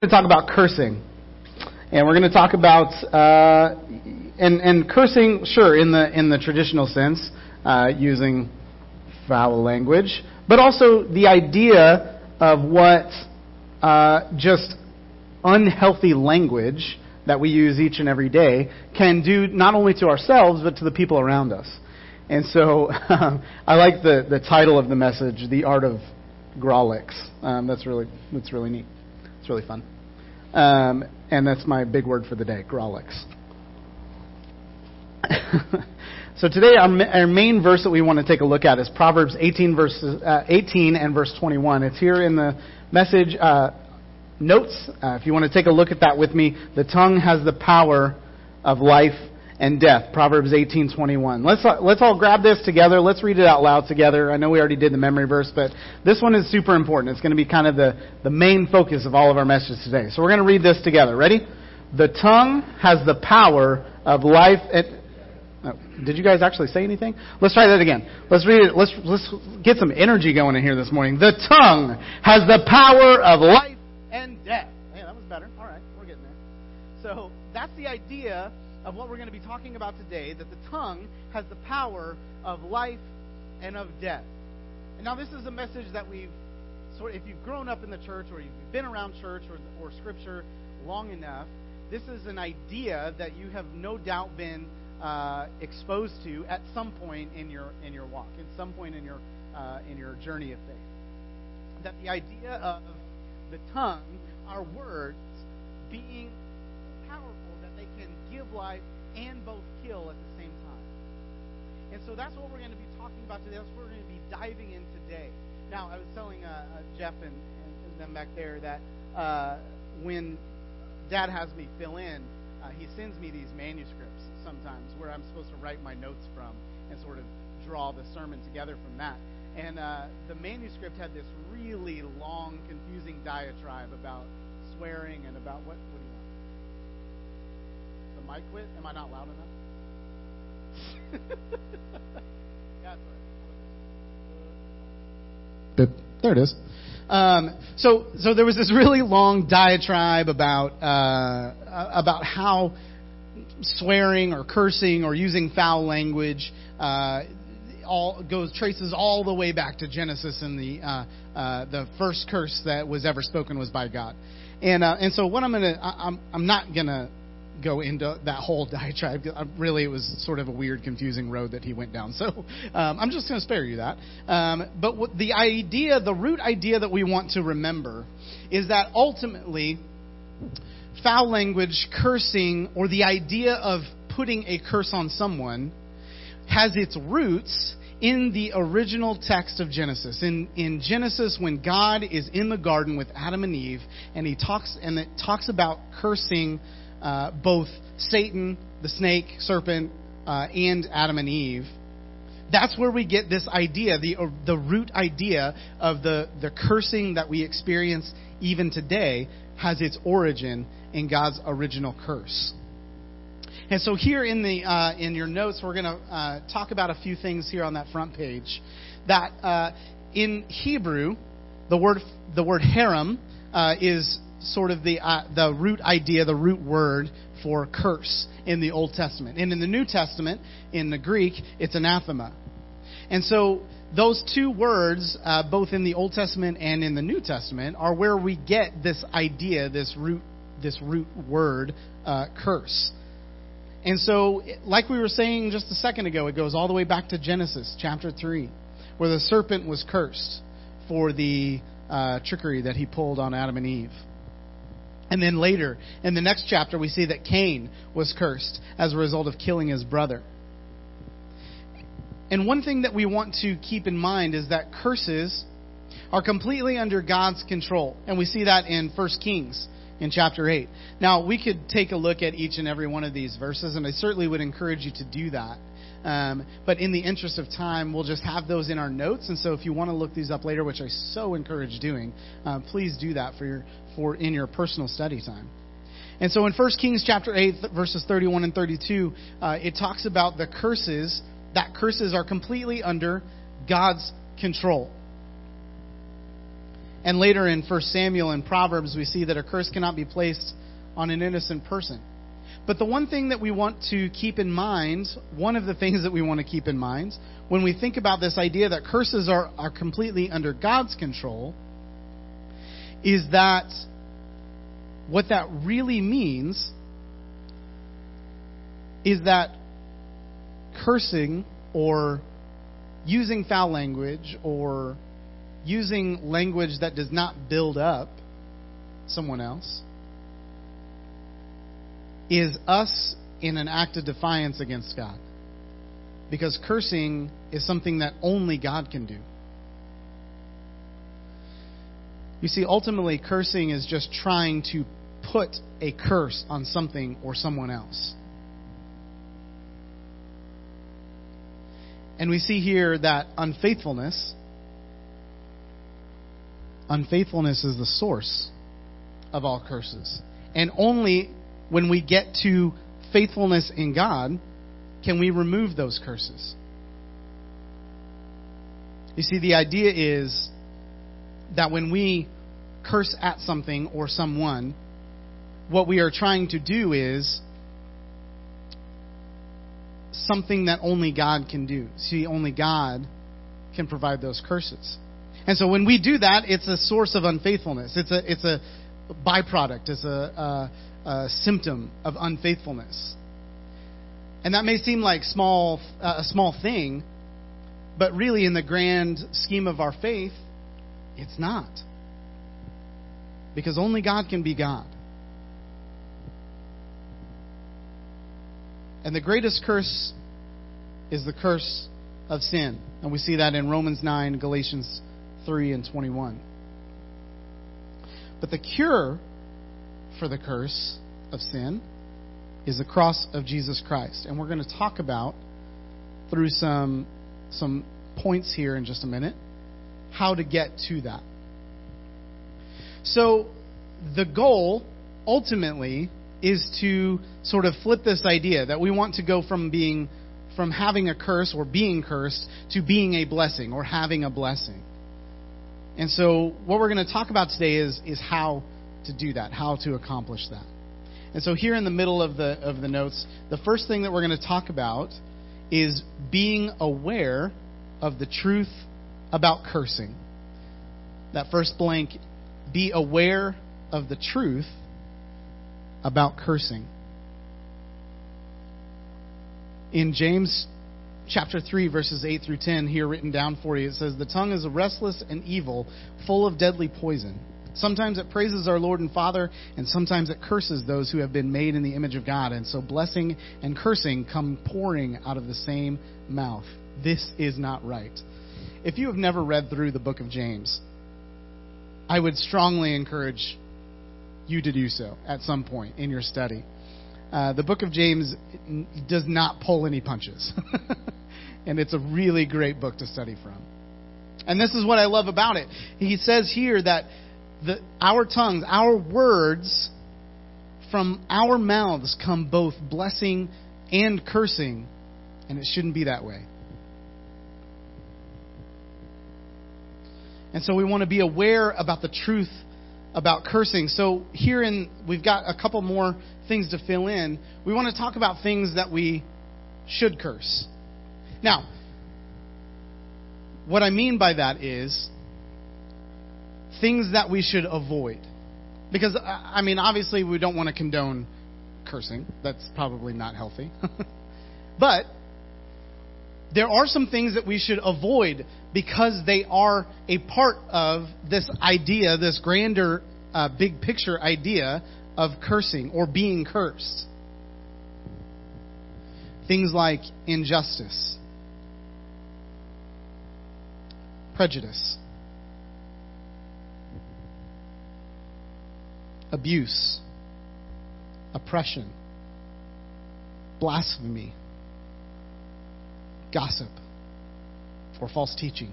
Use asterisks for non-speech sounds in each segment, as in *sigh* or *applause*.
to talk about cursing, and we're going to talk about uh, and and cursing, sure, in the in the traditional sense, uh, using foul language, but also the idea of what uh, just unhealthy language that we use each and every day can do not only to ourselves but to the people around us. And so *laughs* I like the the title of the message, "The Art of Grawlix." Um, that's really that's really neat. Really fun. Um, and that's my big word for the day, Grawlix. *laughs* so today our, our, main verse that we want to take a look at is Proverbs 18, verses, uh, 18 and verse 21. It's here in the message uh, notes. Uh, if you want to take a look at that with me, the tongue has the power of life and death. Proverbs 18:21. Let's uh, let's all grab this together. Let's read it out loud together. I know we already did the memory verse, but this one is super important. It's going to be kind of the the main focus of all of our messages today. So we're going to read this together. Ready? The tongue has the power of life Oh, did you guys actually say anything? Let's try that again. Let's read it. Let's let's get some energy going in here this morning. The tongue has the power of life and death. Hey, that was better. All right, we're getting there. So that's the idea of what we're going to be talking about today that the tongue has the power of life and of death. And now, this is a message that we've sort if you've grown up in the church or you've been around church or, or Scripture long enough, this is an idea that you have no doubt been uh, exposed to at some point in your in your walk, at some point in your uh, in your journey of faith. That the idea of the tongue, our words, being give life and both kill at the same time. And so that's what we're going to be talking about today. That's what we're going to be diving in today. Now, I was telling uh, uh, Jeff and, and, them back there that uh, when Dad has me fill in, uh, he sends me these manuscripts sometimes where I'm supposed to write my notes from and sort of draw the sermon together from that. And uh, the manuscript had this really long, confusing diatribe about swearing and about what, what mic quit? Am I not loud enough? *laughs* right. There it is. Um, so, so there was this really long diatribe about uh, about how swearing or cursing or using foul language uh, all goes traces all the way back to Genesis and the uh, uh, the first curse that was ever spoken was by God. And uh, and so what I'm gonna I'm I'm not gonna go into that whole diatribe. Really, it was sort of a weird, confusing road that he went down. So um, I'm just going to spare you that. Um, but what the idea, the root idea that we want to remember is that ultimately, foul language, cursing, or the idea of putting a curse on someone has its roots in the original text of Genesis. In, in Genesis, when God is in the garden with Adam and Eve, and he talks and it talks about cursing uh, both Satan, the snake, serpent, uh, and Adam and Eve. That's where we get this idea, the, uh, the root idea of the, the cursing that we experience even today has its origin in God's original curse. And so here in the uh, in your notes, we're going to uh, talk about a few things here on that front page. That uh, in Hebrew, the word the word herem uh, is sort of the, uh, the root idea, the root word for curse in the Old Testament. And in the New Testament, in the Greek, it's anathema. And so those two words, uh, both in the Old Testament and in the New Testament, are where we get this idea, this root, this root word, uh, curse. And so, like we were saying just a second ago, it goes all the way back to Genesis chapter 3, where the serpent was cursed for the uh, trickery that he pulled on Adam and Eve. And then later, in the next chapter, we see that Cain was cursed as a result of killing his brother. And one thing that we want to keep in mind is that curses are completely under God's control. And we see that in 1 Kings in chapter 8. Now, we could take a look at each and every one of these verses, and I certainly would encourage you to do that. Um, but in the interest of time, we'll just have those in our notes. And so if you want to look these up later, which I so encourage doing, uh, please do that for your, for in your personal study time. And so in 1 Kings chapter 8, verses 31 and 32, uh, it talks about the curses, that curses are completely under God's control. And later in 1 Samuel and Proverbs, we see that a curse cannot be placed on an innocent person. But the one thing that we want to keep in mind, one of the things that we want to keep in mind, when we think about this idea that curses are, are completely under God's control, is that what that really means is that cursing or using foul language or using language that does not build up someone else is us in an act of defiance against God. Because cursing is something that only God can do. You see, ultimately, cursing is just trying to put a curse on something or someone else. And we see here that unfaithfulness unfaithfulness is the source of all curses. And only when we get to faithfulness in God can we remove those curses. You see, the idea is that when we curse at something or someone, what we are trying to do is something that only God can do. See, only God can provide those curses. And so when we do that, it's a source of unfaithfulness. It's a, it's a byproduct, it's a, a, a symptom of unfaithfulness. And that may seem like small, uh, a small thing, but really, in the grand scheme of our faith, it's not. Because only God can be God. And the greatest curse is the curse of sin. And we see that in Romans 9, Galatians 3, and 21. But the cure for the curse of sin is the cross of Jesus Christ. And we're going to talk about through some some points here in just a minute how to get to that. So the goal ultimately is to sort of flip this idea that we want to go from being from having a curse or being cursed to being a blessing or having a blessing. And so what we're going to talk about today is is how to do that, how to accomplish that. And so here in the middle of the of the notes, the first thing that we're going to talk about is being aware of the truth about cursing. That first blank, be aware of the truth about cursing. In James chapter 3, verses 8 through 10, here written down for you, it says, The tongue is restless and evil, full of deadly poison. Sometimes it praises our Lord and Father, and sometimes it curses those who have been made in the image of God. And so blessing and cursing come pouring out of the same mouth. This is not right. If you have never read through the book of James, I would strongly encourage you to do so at some point in your study. Uh, the book of James does not pull any punches. *laughs* and it's a really great book to study from. And this is what I love about it. He says here that the, our tongues, our words from our mouths come both blessing and cursing, and it shouldn't be that way. And so we want to be aware about the truth about cursing. So here in we've got a couple more things to fill in. We want to talk about things that we should curse. Now, what I mean by that is things that we should avoid. Because, I mean, obviously, we don't want to condone cursing. That's probably not healthy. *laughs* but there are some things that we should avoid because they are a part of this idea, this grander, uh, big picture idea of cursing or being cursed. Things like injustice, prejudice, abuse, oppression, blasphemy, gossip, or false teaching.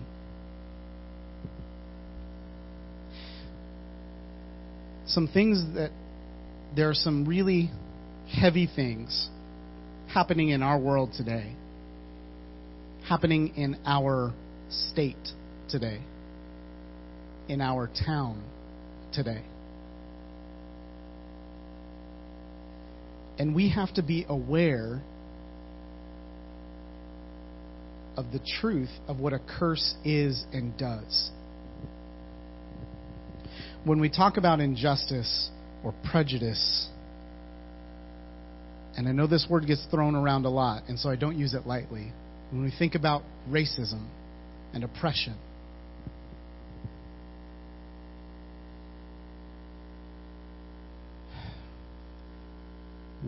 Some things that there are some really heavy things happening in our world today, happening in our state today. in our town today. And we have to be aware of the truth of what a curse is and does. When we talk about injustice or prejudice, and I know this word gets thrown around a lot, and so I don't use it lightly. When we think about racism and oppression,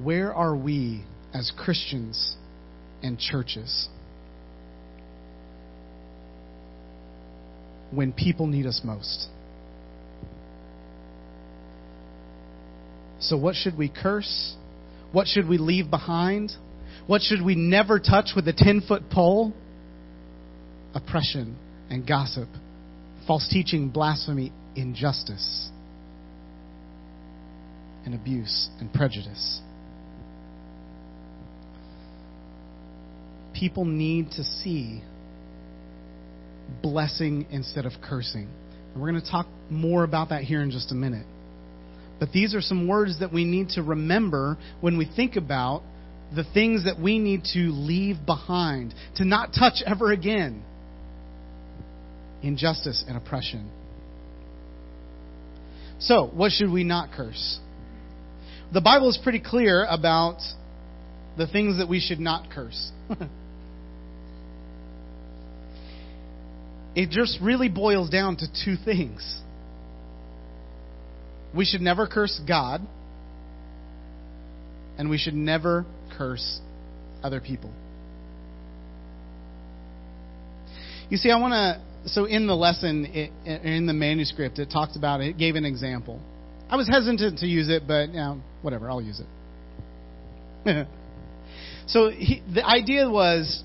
where are we as Christians and churches when people need us most? So, what should we curse? What should we leave behind? What should we never touch with a 10 foot pole? Oppression and gossip, false teaching, blasphemy, injustice, and abuse and prejudice. People need to see blessing instead of cursing. And we're going to talk more about that here in just a minute. But these are some words that we need to remember when we think about the things that we need to leave behind, to not touch ever again injustice and oppression. So, what should we not curse? The Bible is pretty clear about the things that we should not curse. *laughs* it just really boils down to two things. We should never curse God, and we should never curse other people. You see, I want to. So, in the lesson, it, in the manuscript, it talked about it, gave an example. I was hesitant to use it, but you know, whatever, I'll use it. *laughs* so, he, the idea was,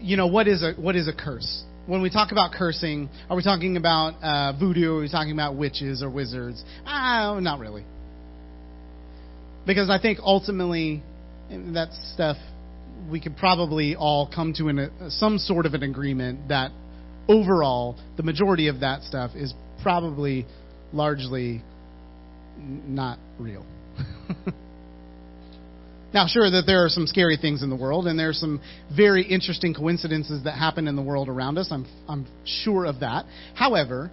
you know, what is a what is a curse? when we talk about cursing, are we talking about uh, voodoo? Are we talking about witches or wizards? Ah, not really. Because I think ultimately, that stuff, we could probably all come to an, uh, some sort of an agreement that overall, the majority of that stuff is probably largely not real. *laughs* Now, sure that there are some scary things in the world, and there are some very interesting coincidences that happen in the world around us. I'm, I'm sure of that. However,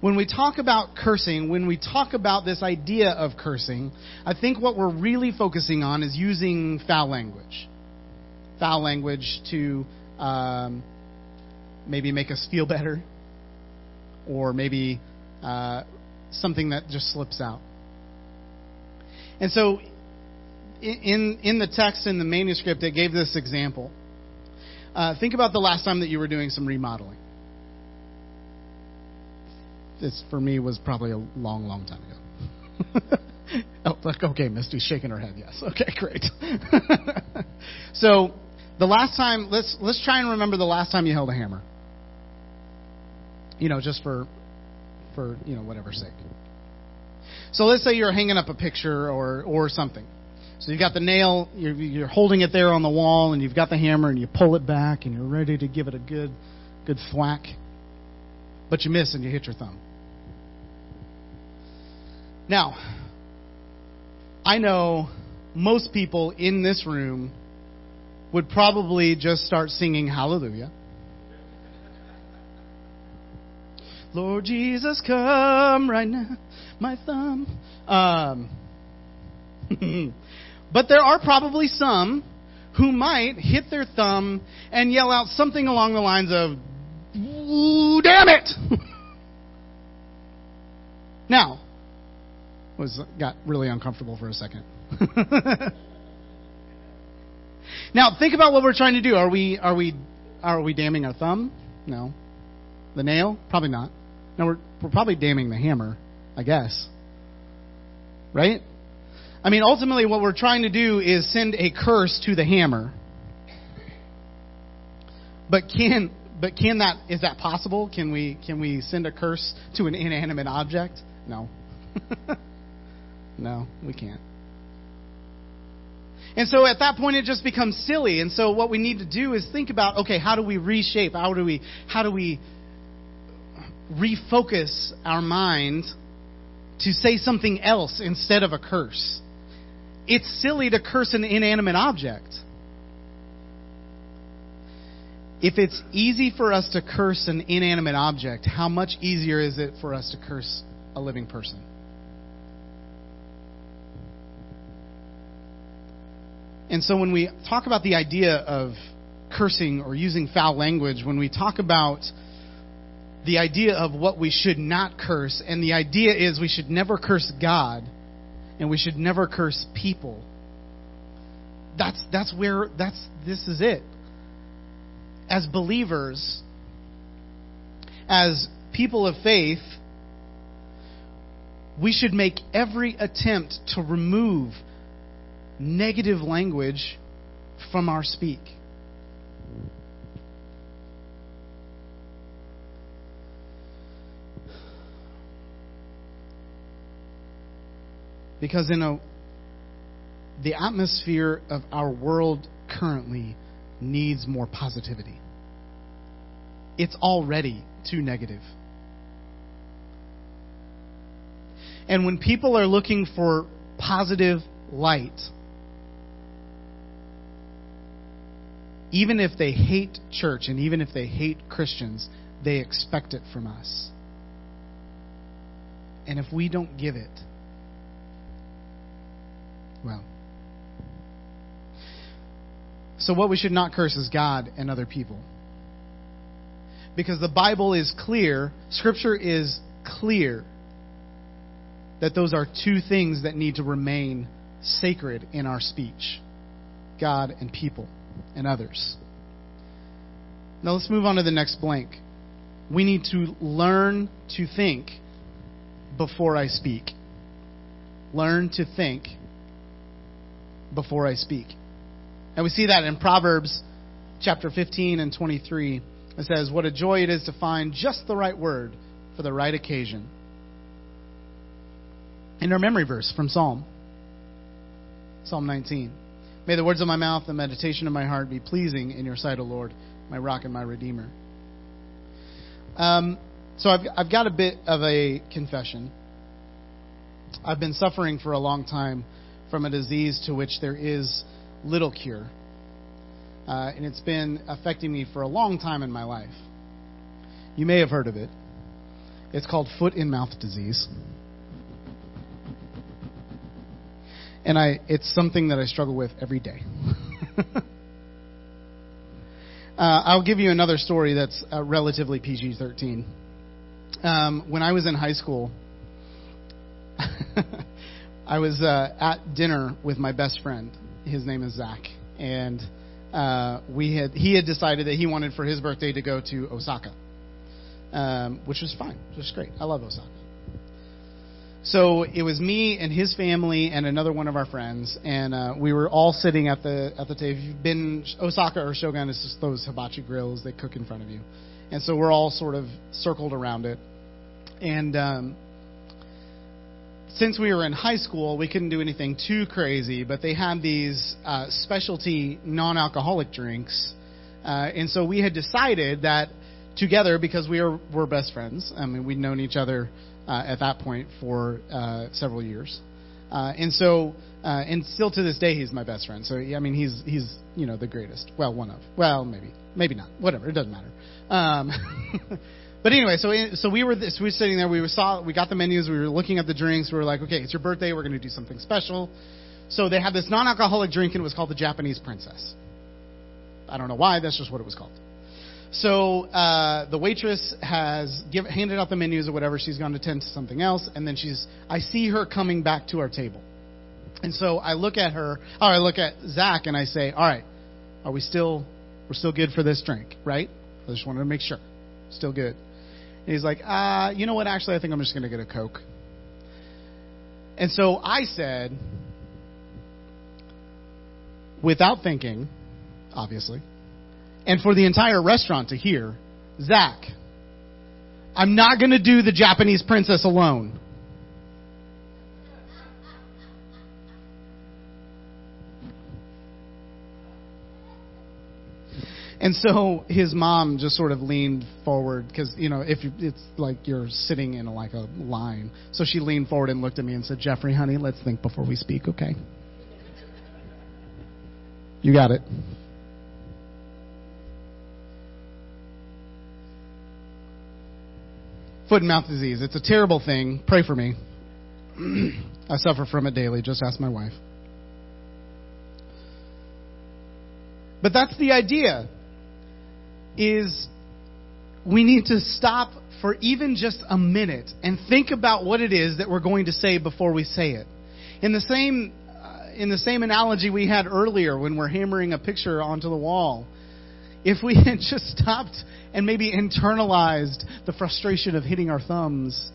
when we talk about cursing, when we talk about this idea of cursing, I think what we're really focusing on is using foul language. Foul language to um, maybe make us feel better, or maybe uh, something that just slips out. And so in, in the text in the manuscript, it gave this example. Uh, think about the last time that you were doing some remodeling. This, for me, was probably a long, long time ago. *laughs* oh, okay, Misty's shaking her head. Yes. Okay, great. *laughs* so, the last time, let's let's try and remember the last time you held a hammer. You know, just for for you know whatever sake. So let's say you're hanging up a picture or or something so you've got the nail, you're, you're holding it there on the wall, and you've got the hammer, and you pull it back, and you're ready to give it a good, good thwack. But you miss and you hit your thumb. Now, I know most people in this room would probably just start singing Hallelujah. Lord Jesus, come right now, my thumb. Um, *laughs* But there are probably some who might hit their thumb and yell out something along the lines of, "Ooh, damn it! *laughs* now, was got really uncomfortable for a second. *laughs* now, think about what we're trying to do. Are we are we are we damning our thumb? No. The nail? Probably not. No, we're we're probably damning the hammer, I guess. Right? I mean, ultimately, what we're trying to do is send a curse to the hammer. But can but can that is that possible? Can we can we send a curse to an inanimate object? No. *laughs* no, we can't. And so at that point it just becomes silly. And so what we need to do is think about okay, how do we reshape? How do we how do we refocus our mind to say something else instead of a curse. It's silly to curse an inanimate object. If it's easy for us to curse an inanimate object, how much easier is it for us to curse a living person? And so when we talk about the idea of cursing or using foul language, when we talk about the idea of what we should not curse, and the idea is we should never curse God and we should never curse people. That's that's where that's this is it. As believers, as people of faith, we should make every attempt to remove negative language from our speak. Because in a the atmosphere of our world currently needs more positivity. It's already too negative. And when people are looking for positive light, even if they hate church and even if they hate Christians, they expect it from us. And if we don't give it, well. So, what we should not curse is God and other people. Because the Bible is clear, Scripture is clear that those are two things that need to remain sacred in our speech God and people and others. Now, let's move on to the next blank. We need to learn to think before I speak. Learn to think before I speak. And we see that in Proverbs chapter 15 and 23. It says, What a joy it is to find just the right word for the right occasion. And our memory verse from Psalm, Psalm 19. May the words of my mouth and meditation of my heart be pleasing in your sight, O Lord, my rock and my redeemer. Um, so I've, I've got a bit of a confession. I've been suffering for a long time from a disease to which there is little cure. Uh, and it's been affecting me for a long time in my life. You may have heard of it. It's called foot and mouth disease. And I, it's something that I struggle with every day. *laughs* uh, I'll give you another story that's uh, relatively PG 13. Um, when I was in high school, *laughs* I was uh, at dinner with my best friend. His name is Zach, and uh, we had he had decided that he wanted for his birthday to go to Osaka, um, which was fine, which was great. I love Osaka. So it was me and his family and another one of our friends, and uh, we were all sitting at the at the table. If you've been Osaka or Shogun, it's just those hibachi grills they cook in front of you, and so we're all sort of circled around it, and. Um, since we were in high school, we couldn't do anything too crazy, but they had these uh, specialty non alcoholic drinks. Uh, and so we had decided that together, because we were, were best friends, I mean, we'd known each other uh, at that point for uh, several years. Uh, and so, uh, and still to this day, he's my best friend. So, I mean, he's, he's, you know, the greatest. Well, one of. Well, maybe. Maybe not. Whatever. It doesn't matter. Um, *laughs* But anyway, so so we were we were sitting there. We saw we got the menus. We were looking at the drinks. We were like, okay, it's your birthday. We're going to do something special. So they had this non-alcoholic drink, and it was called the Japanese Princess. I don't know why. That's just what it was called. So uh, the waitress has give, handed out the menus or whatever. She's gone to tend to something else, and then she's. I see her coming back to our table, and so I look at her. Or I look at Zach, and I say, "All right, are we still? We're still good for this drink, right? I just wanted to make sure, still good." And he's like, uh, you know what? Actually, I think I'm just going to get a Coke. And so I said, without thinking, obviously, and for the entire restaurant to hear, Zach, I'm not going to do the Japanese princess alone. And so his mom just sort of leaned forward because you know if you, it's like you're sitting in a, like a line. So she leaned forward and looked at me and said, "Jeffrey, honey, let's think before we speak, okay?" You got it. Foot and mouth disease. It's a terrible thing. Pray for me. *clears throat* I suffer from it daily. Just ask my wife. But that's the idea. Is we need to stop for even just a minute and think about what it is that we're going to say before we say it. In the same uh, in the same analogy we had earlier when we're hammering a picture onto the wall, if we *laughs* had just stopped and maybe internalized the frustration of hitting our thumbs,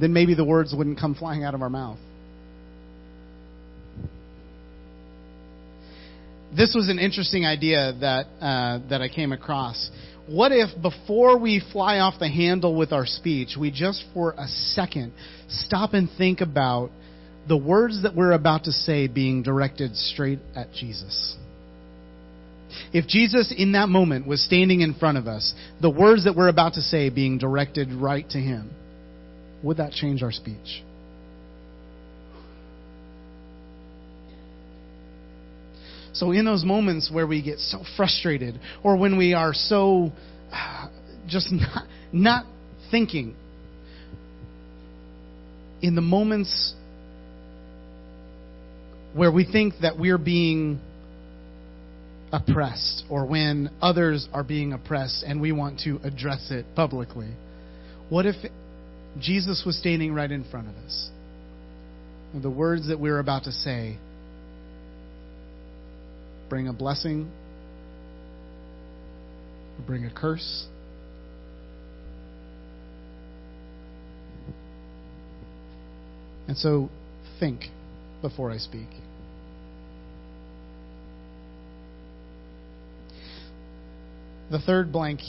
then maybe the words wouldn't come flying out of our mouth. This was an interesting idea that uh, that I came across. What if before we fly off the handle with our speech, we just for a second stop and think about the words that we're about to say being directed straight at Jesus? If Jesus in that moment was standing in front of us, the words that we're about to say being directed right to him, would that change our speech? So, in those moments where we get so frustrated or when we are so uh, just *laughs* not, not thinking, in the moments where we think that we're being oppressed or when others are being oppressed and we want to address it publicly, what if Jesus was standing right in front of us? The words that we're about to say bring a blessing or bring a curse. And so think before I speak. The third blank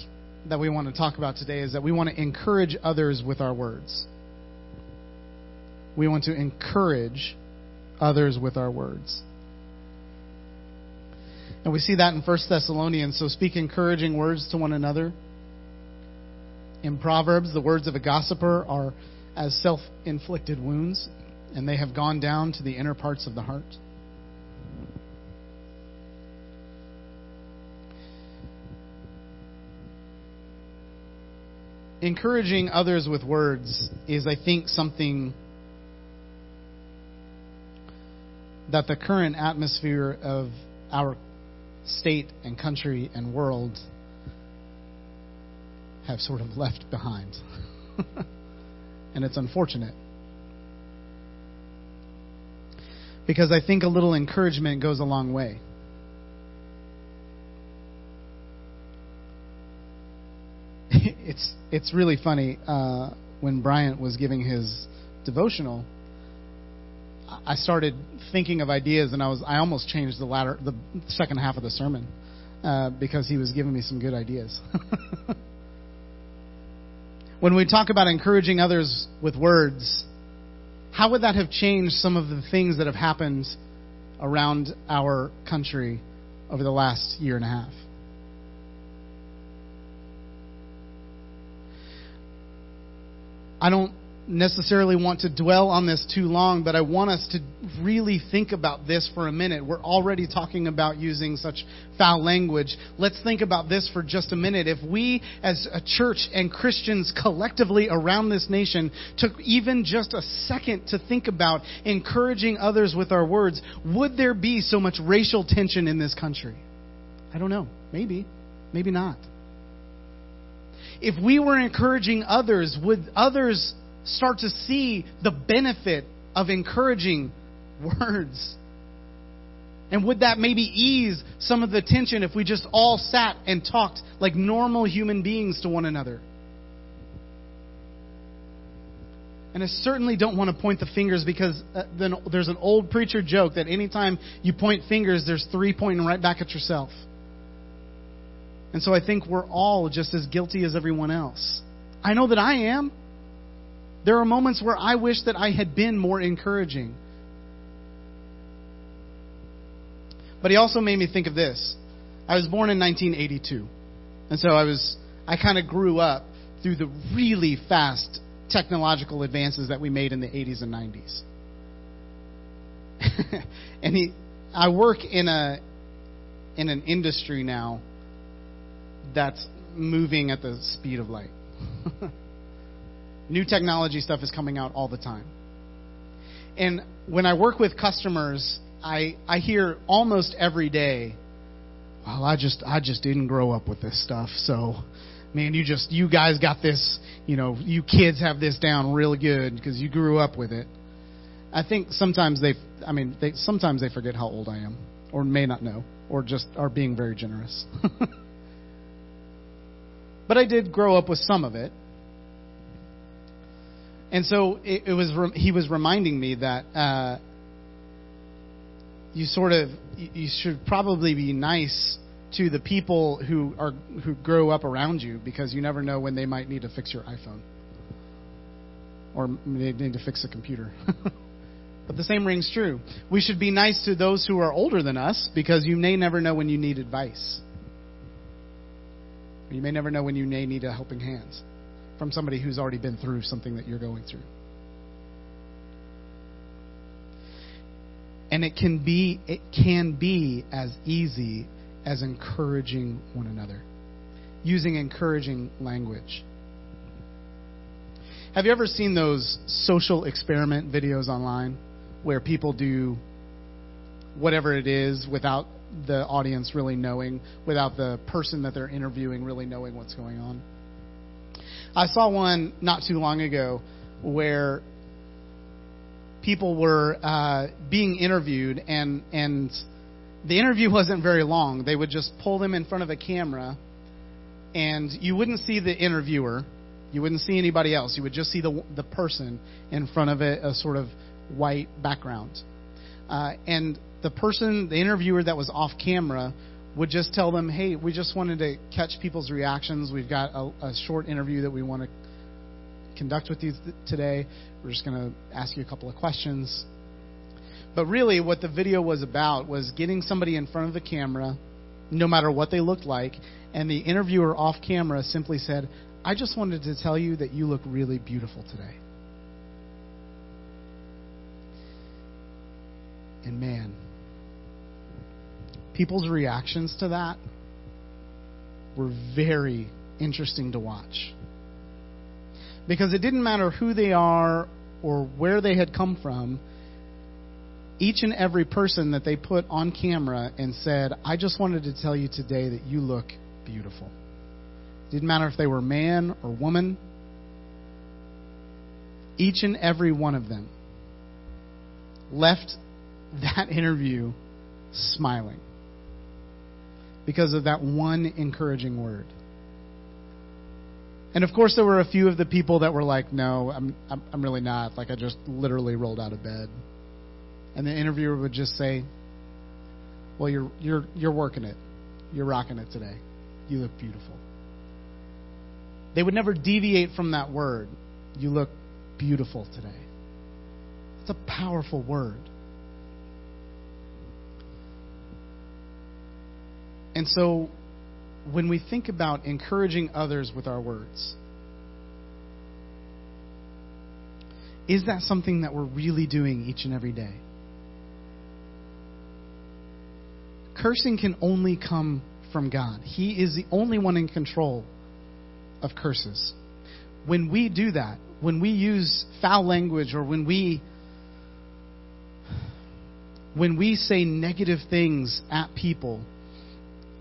that we want to talk about today is that we want to encourage others with our words. We want to encourage others with our words. And we see that in 1 Thessalonians. So speak encouraging words to one another. In Proverbs, the words of a gossiper are as self inflicted wounds, and they have gone down to the inner parts of the heart. Encouraging others with words is, I think, something that the current atmosphere of our state and country and world have sort of left behind. *laughs* and it's unfortunate. Because I think a little encouragement goes a long way. *laughs* it's it's really funny uh, when Bryant was giving his devotional I started thinking of ideas, and I was I almost changed the latter the second half of the sermon uh, because he was giving me some good ideas. *laughs* when we talk about encouraging others with words, how would that have changed some of the things that have happened around our country over the last year and a half? I don't necessarily want to dwell on this too long, but I want us to really think about this for a minute. We're already talking about using such foul language. Let's think about this for just a minute. If we, as a church and Christians collectively around this nation, took even just a second to think about encouraging others with our words, would there be so much racial tension in this country? I don't know. Maybe. Maybe not if we were encouraging others, would others start to see the benefit of encouraging words. And would that maybe ease some of the tension if we just all sat and talked like normal human beings to one another? And I certainly don't want to point the fingers because uh, then there's an old preacher joke that anytime you point fingers, there's three pointing right back at yourself. And so I think we're all just as guilty as everyone else. I know that I am. There are moments where I wish that I had been more encouraging. But he also made me think of this. I was born in 1982. And so I was, I kind of grew up through the really fast technological advances that we made in the 80s and 90s. *laughs* and he, I work in a, in an industry now that's moving at the speed of light. *laughs* New technology stuff is coming out all the time. And when I work with customers, I, I hear almost every day, well, I just, I just didn't grow up with this stuff. So, man, you just, you guys got this, you know, you kids have this down really good because you grew up with it. I think sometimes they, I mean, they, sometimes they forget how old I am or may not know or just are being very generous. *laughs* but I did grow up with some of it. And so it, it was, he was reminding me that, uh, you sort of you should probably be nice to the people who are who grow up around you because you never know when they might need to fix your iPhone or they need to fix a computer. *laughs* but the same rings true. We should be nice to those who are older than us because you may never know when you need advice. You may never know when you may need a helping hand from somebody who's already been through something that you're going through. And it can be it can be as easy as encouraging one another. Using encouraging language. Have you ever seen those social experiment videos online where people do whatever it is without the audience really knowing, without the person that they're interviewing really knowing what's going on? I saw one not too long ago where people were uh, being interviewed, and and the interview *laughs* wasn't very long. They would just pull them in front of a camera, and you wouldn't see the interviewer, you wouldn't see anybody else. You would just see the the person in front of a, a sort of white background, uh, and the person, the interviewer that was off camera, would just tell them, "Hey, we just wanted to catch people's reactions. We've got a, a short interview that we want to conduct with you th- today. We're just going to ask you a couple of questions. But really, what the video was about was getting somebody in front of the camera, no matter what they looked like, and the interviewer off camera simply said, I just wanted to tell you that you look really beautiful today. And man, people's reactions to that were very interesting to watch because it didn't matter who they are or where they had come from. Each and every person that they put on camera and said, I just wanted to tell you today that you look beautiful. Didn't matter if they were man or woman. Each and every one of them left *laughs* that interview smiling because of that one encouraging word. And of course, there were a few of the people that were like, "No, I'm, I'm, I'm really not. Like, I just literally rolled out of bed." And the interviewer would just say, "Well, you're you're you're working it. You're rocking it today. You look beautiful." They would never deviate from that word. You look beautiful today. It's a powerful word. And so when we think about encouraging others with our words, is that something that we're really doing each and every day? Cursing can only come from God. He is the only one in control of curses. When we do that, when we use foul language or when we when we say negative things at people,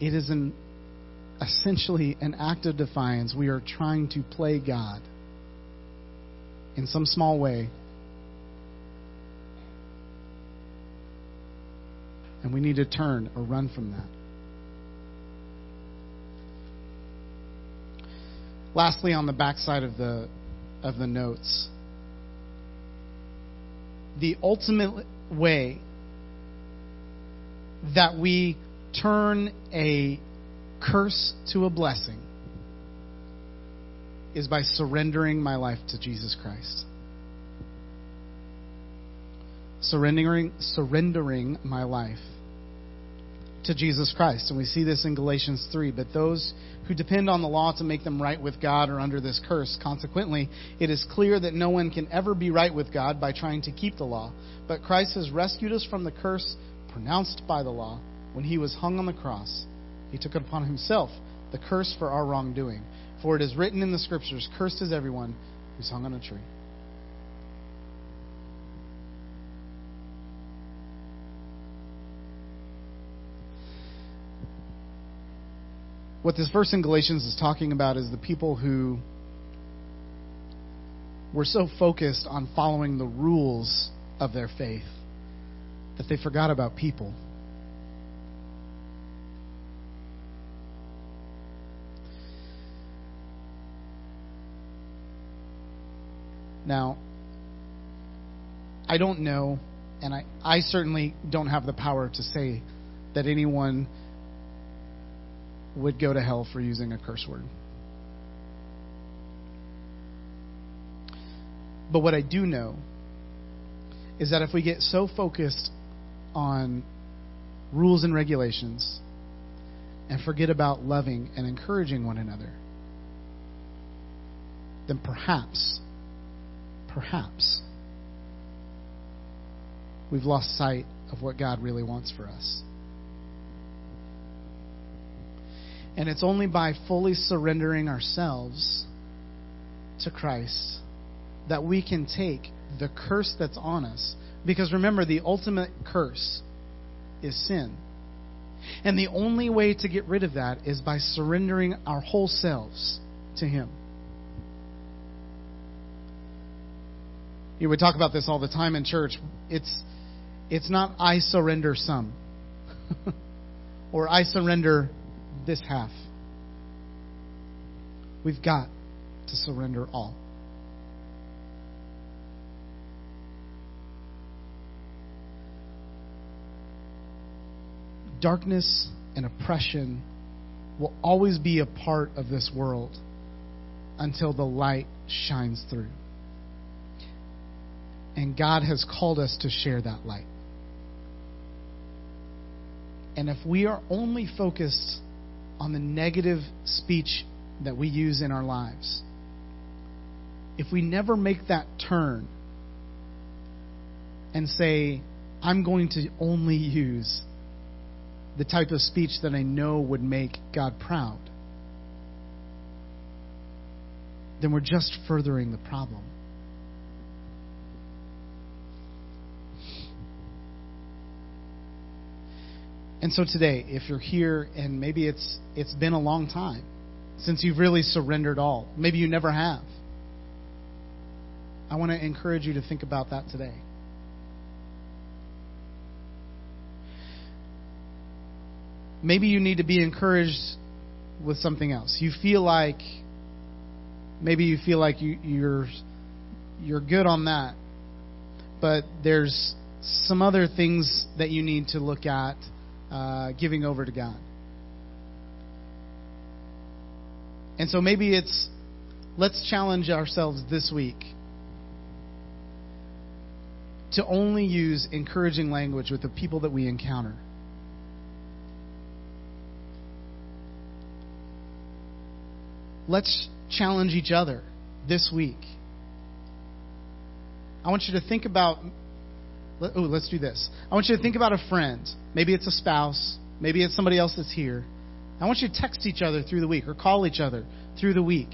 it is an essentially an act of defiance. We are trying to play God in some small way. And we need to turn or run from that. Lastly, on the backside of the of the notes, the ultimate way that we turn a curse to a blessing is by surrendering my life to Jesus Christ. Surrendering, surrendering my life to Jesus Christ. And we see this in Galatians 3. But those who depend on the law to make them right with God are under this curse. Consequently, it is clear that no one can ever be right with God by trying to keep the law. But Christ has rescued us from the curse pronounced by the law when he was hung on the cross. He took upon himself the curse for our wrongdoing. For it is written in the Scriptures, Cursed is everyone who's hung on a tree. what this verse in Galatians is talking about is the people who were so focused on following the rules of their faith that they forgot about people. Now, I don't know, and I, I certainly don't have the power to say that anyone would go to hell for using a curse word. But what I do know is that if we get so focused on rules and regulations and forget about loving and encouraging one another, then perhaps, perhaps, we've lost sight of what God really wants for us. And it's only by fully surrendering ourselves to Christ that we can take the curse that's on us. Because remember, the ultimate curse is sin. And the only way to get rid of that is by surrendering our whole selves to Him. You would talk about this all the time in church. It's, it's not I surrender some, *laughs* or I surrender this half. We've got to surrender all. Darkness and oppression will always be a part of this world until the light shines through. And God has called us to share that light. And if we are only focused on the negative speech that we use in our lives, if we never make that turn and say, I'm going to only use the type of speech that I know would make God proud, then we're just furthering the problem. And so today, if you're here and maybe it's it's been a long time since you've really surrendered all, maybe you never have. I want to encourage you to think about that today. Maybe you need to be encouraged with something else. You feel like maybe you feel like you, you're you're good on that, but there's some other things that you need to look at uh, giving over to God. And so maybe it's let's challenge ourselves this week to only use encouraging language with the people that we encounter. Let's challenge each other this week. I want you to think about oh, let's do this. I want you to think about a friend. Maybe it's a spouse. Maybe it's somebody else that's here. I want you to text each other through the week or call each other through the week.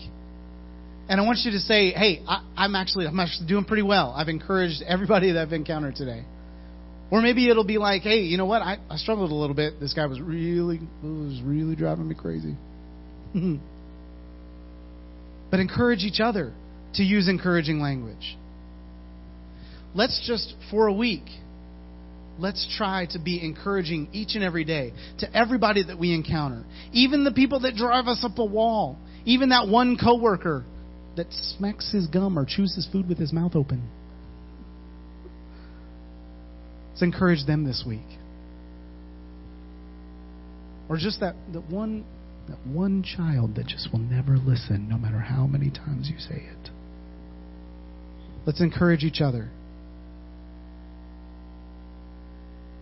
And I want you to say, hey, I, am actually I'm actually doing pretty well. I've encouraged everybody that I've encountered today. Or maybe it'll be like, hey, you know what? I, I struggled a little bit. This guy was really was really driving me crazy. *laughs* but encourage each other to use encouraging language let's just, for a week, let's try to be encouraging each and every day to everybody that we encounter. Even the people that drive us up a wall. Even that one coworker that smacks his gum or chews his food with his mouth open. Let's encourage them this week. Or just that, that one that one child that just will never listen no matter how many times you say it. Let's encourage each other.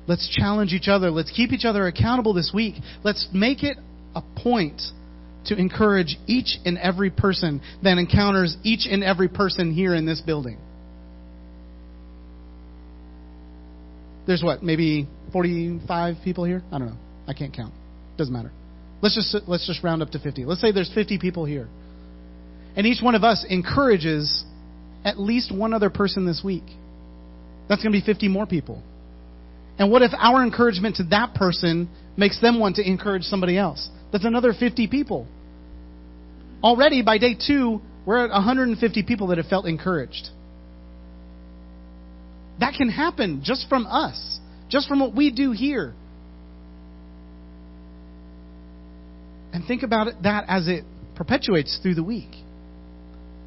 Let's challenge each other. Let's keep each other accountable this week. Let's make it a point to encourage each and every person that encounters each and every person here in this building. There's what, maybe 45 people here? I don't know. I can't count. Doesn't matter. Let's just let's just round up to 50. Let's say there's 50 people here. And each one of us encourages at least one other person this week. That's going to be 50 more people. And what if our encouragement to that person makes them want to encourage somebody else? That's another 50 people. Already by day two, we're at 150 people that have felt encouraged. That can happen just from us, just from what we do here. And think about it, that as it perpetuates through the week.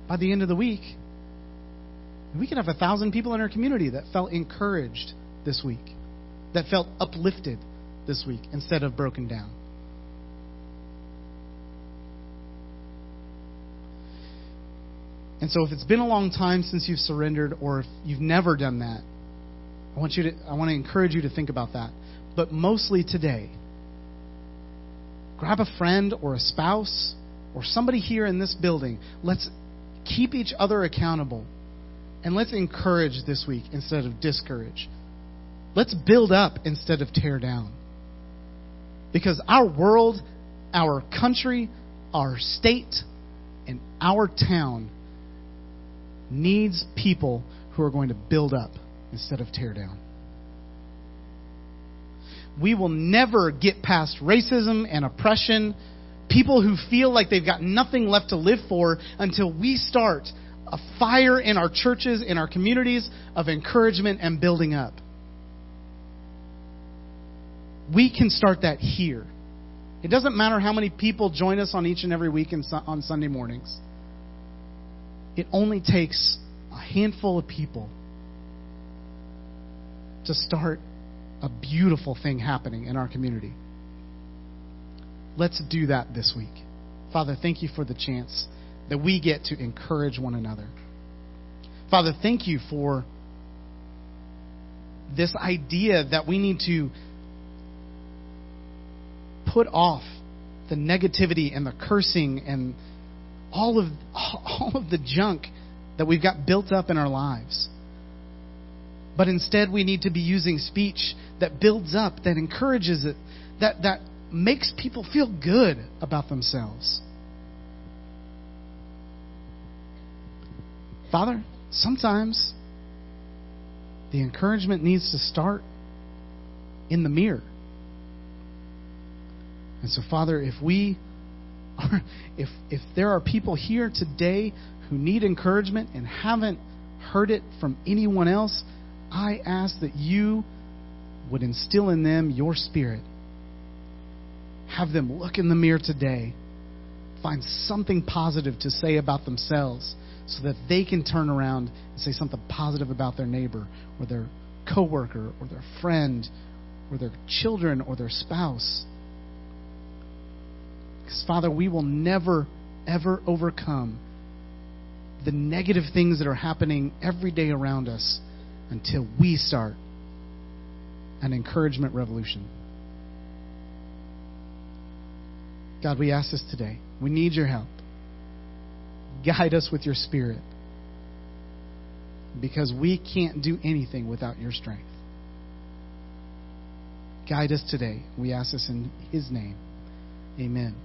By the end of the week, we could have a thousand people in our community that felt encouraged this week, that felt uplifted this week instead of broken down. And so if it's been a long time since you've surrendered or if you've never done that, I want you to I want to encourage you to think about that. But mostly today, grab a friend or a spouse or somebody here in this building. Let's keep each other accountable. And let's encourage this week instead of discourage. Let's build up instead of tear down. Because our world, our country, our state, and our town needs people who are going to build up instead of tear down. We will never get past racism and oppression, people who feel like they've got nothing left to live for until we start a fire in our churches, in our communities of encouragement and building up. We can start that here. It doesn't matter how many people join us on each and every week on Sunday mornings. It only takes a handful of people to start a beautiful thing happening in our community. Let's do that this week. Father, thank you for the chance that we get to encourage one another. Father, thank you for this idea that we need to put off the negativity and the cursing and all of *laughs* all of the junk that we've got built up in our lives. But instead we need to be using speech that builds up, that encourages it, that that makes people feel good about themselves. Father, sometimes the encouragement needs to start in the mirror. And so, Father, if we are, *laughs* if if there are people here today who need encouragement and haven't heard it from anyone else, I ask that you would instill in them your spirit. Have them look in the mirror today, find something positive to say about themselves so that they can turn around and say something positive about their neighbor or their coworker or their friend or their children or their spouse. Because, Father, we will never, ever overcome the negative things that are happening every day around us until we start an encouragement revolution. God, we ask this today. We need your help. Guide us with your spirit. Because we can't do anything without your strength. Guide us today. We ask this in his name. Amen.